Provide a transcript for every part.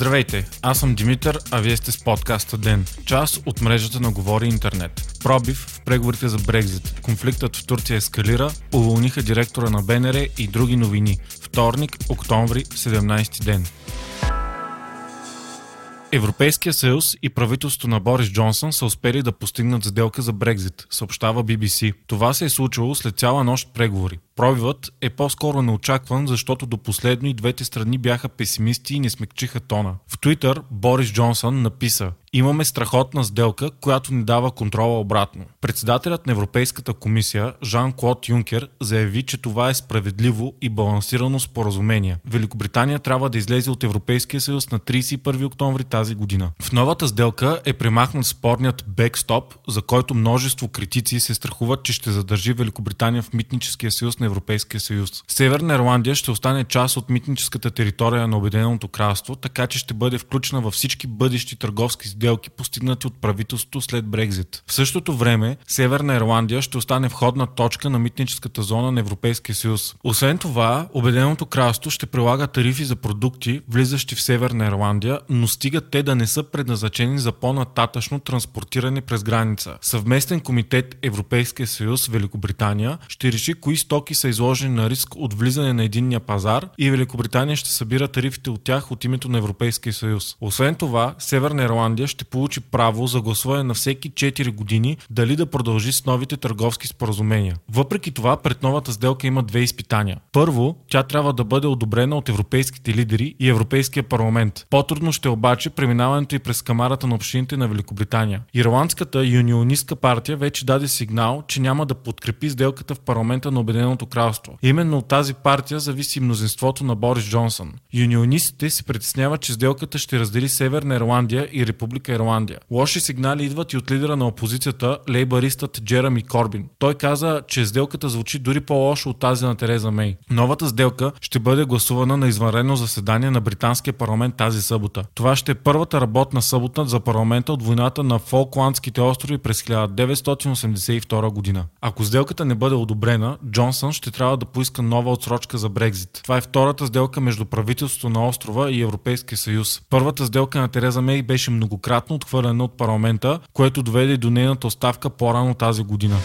Здравейте, аз съм Димитър, а вие сте с подкаста ДЕН, част от мрежата на Говори Интернет. Пробив в преговорите за Брекзит. Конфликтът в Турция ескалира, уволниха директора на БНР и други новини. Вторник, октомври, 17 ден. Европейския съюз и правителството на Борис Джонсън са успели да постигнат сделка за Брекзит, съобщава BBC. Това се е случило след цяла нощ преговори. Пробивът е по-скоро неочакван, защото до последно и двете страни бяха песимисти и не смекчиха тона. В Твитър Борис Джонсън написа Имаме страхотна сделка, която ни дава контрола обратно. Председателят на Европейската комисия Жан-Клод Юнкер заяви, че това е справедливо и балансирано споразумение. Великобритания трябва да излезе от Европейския съюз на 31 октомври тази година. В новата сделка е премахнат спорният бекстоп, за който множество критици се страхуват, че ще задържи Великобритания в митническия съюз на Европейския съюз. Северна Ирландия ще остане част от митническата територия на Обединеното кралство, така че ще бъде включена във всички бъдещи търговски сделки, постигнати от правителството след Брекзит. В същото време, Северна Ирландия ще остане входна точка на митническата зона на Европейския съюз. Освен това, Обединеното кралство ще прилага тарифи за продукти, влизащи в Северна Ирландия, но стигат те да не са предназначени за по-нататъчно транспортиране през граница. Съвместен комитет Европейския съюз Великобритания ще реши кои стоки са изложени на риск от влизане на единния пазар и Великобритания ще събира тарифите от тях от името на Европейския съюз. Освен това, Северна Ирландия ще получи право за гласуване на всеки 4 години дали да продължи с новите търговски споразумения. Въпреки това, пред новата сделка има две изпитания. Първо, тя трябва да бъде одобрена от европейските лидери и Европейския парламент. По-трудно ще обаче преминаването и през камарата на общините на Великобритания. Ирландската юнионистка партия вече даде сигнал, че няма да подкрепи сделката в парламента на Обединеното кралство. Именно от тази партия зависи мнозинството на Борис Джонсън. Юнионистите се притесняват, че сделката ще раздели Северна Ирландия и Република Ирландия. Лоши сигнали идват и от лидера на опозицията, лейбаристът Джерами Корбин. Той каза, че сделката звучи дори по-лошо от тази на Тереза Мей. Новата сделка ще бъде гласувана на извънредно заседание на британския парламент тази събота. Това ще е първата работна събота за парламента от войната на Фолкландските острови през 1982 година. Ако сделката не бъде одобрена, Джонсън ще трябва да поиска нова отсрочка за Брекзит. Това е втората сделка между правителството на острова и Европейския съюз. Първата сделка на Тереза Мей беше многократно отхвърлена от парламента, което доведе до нейната оставка по-рано тази година.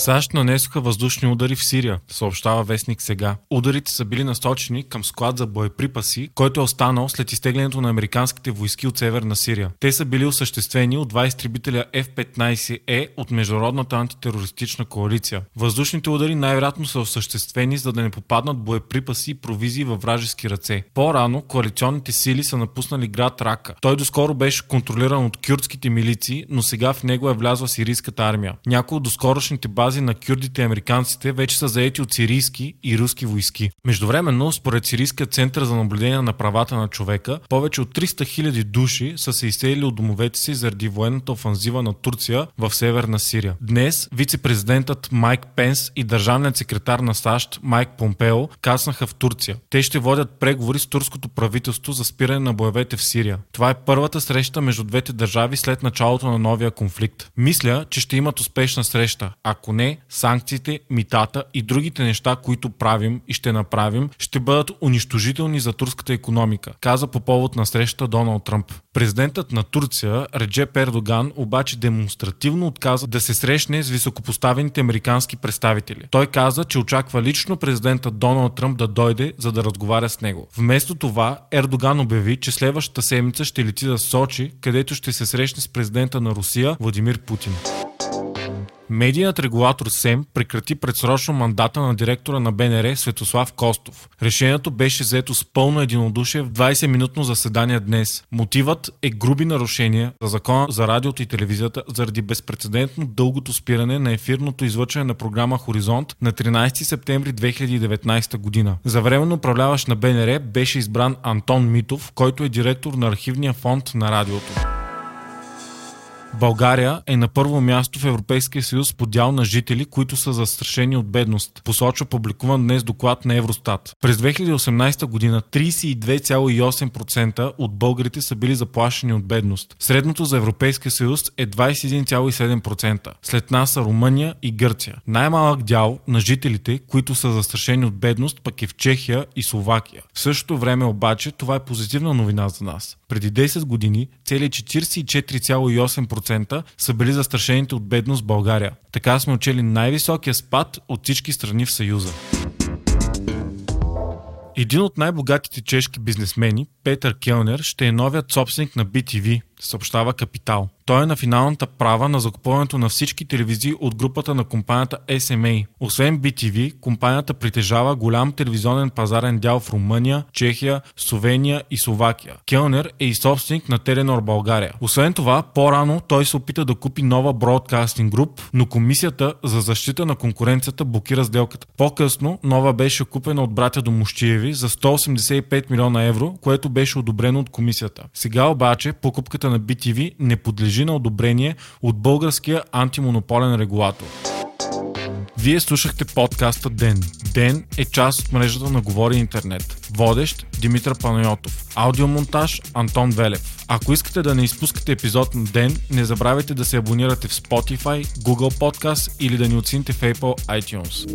САЩ нанесоха въздушни удари в Сирия, съобщава вестник сега. Ударите са били насочени към склад за боеприпаси, който е останал след изтеглянето на американските войски от северна Сирия. Те са били осъществени от два изтребителя F-15E от Международната антитерористична коалиция. Въздушните удари най-вероятно са осъществени, за да не попаднат боеприпаси и провизии във вражески ръце. По-рано коалиционните сили са напуснали град Рака. Той доскоро беше контролиран от кюрдските милиции, но сега в него е влязла сирийската армия. Някои от доскорошните бази на кюрдите и американците вече са заети от сирийски и руски войски. Междувременно, според Сирийския център за наблюдение на правата на човека, повече от 300 000 души са се изселили от домовете си заради военната офанзива на Турция в северна Сирия. Днес вице-президентът Майк Пенс и държавният секретар на САЩ Майк Помпео каснаха в Турция. Те ще водят преговори с турското правителство за спиране на боевете в Сирия. Това е първата среща между двете държави след началото на новия конфликт. Мисля, че ще имат успешна среща. Ако ако не, санкциите, митата и другите неща, които правим и ще направим, ще бъдат унищожителни за турската економика, каза по повод на среща Доналд Тръмп. Президентът на Турция, Реджеп Ердоган, обаче демонстративно отказа да се срещне с високопоставените американски представители. Той каза, че очаква лично президентът Доналд Тръмп да дойде, за да разговаря с него. Вместо това, Ердоган обяви, че следващата седмица ще лети за Сочи, където ще се срещне с президента на Русия Владимир Путин. Медият регулатор СЕМ прекрати предсрочно мандата на директора на БНР Светослав Костов. Решението беше взето с пълно единодушие в 20-минутно заседание днес. Мотивът е груби нарушения за закона за радиото и телевизията заради безпредседентно дългото спиране на ефирното излъчване на програма Хоризонт на 13 септември 2019 година. За временно управляващ на БНР беше избран Антон Митов, който е директор на архивния фонд на радиото. България е на първо място в Европейския съюз по дял на жители, които са застрашени от бедност, посочва публикуван днес доклад на Евростат. През 2018 година 32,8% от българите са били заплашени от бедност. Средното за Европейския съюз е 21,7%. След нас са Румъния и Гърция. Най-малък дял на жителите, които са застрашени от бедност, пък е в Чехия и Словакия. В същото време обаче това е позитивна новина за нас. Преди 10 години цели 44,8% са били застрашените от бедност в България. Така сме учели най-високия спад от всички страни в Съюза. Един от най-богатите чешки бизнесмени, Петър Келнер, ще е новият собственик на BTV, съобщава Капитал. Той е на финалната права на закупуването на всички телевизии от групата на компанията SMA. Освен BTV, компанията притежава голям телевизионен пазарен дял в Румъния, Чехия, Словения и Словакия. Келнер е и собственик на Теленор България. Освен това, по-рано той се опита да купи нова Broadcasting Group, но Комисията за защита на конкуренцията блокира сделката. По-късно нова беше купена от братя Домощиеви за 185 милиона евро, което беше одобрено от комисията. Сега обаче покупката на BTV не подлежи на одобрение от българския антимонополен регулатор. Вие слушахте подкаста Ден. Ден е част от мрежата на Говори Интернет. Водещ Димитър Панайотов. Аудиомонтаж Антон Велев. Ако искате да не изпускате епизод на Ден, не забравяйте да се абонирате в Spotify, Google Podcast или да ни оцените в Apple iTunes.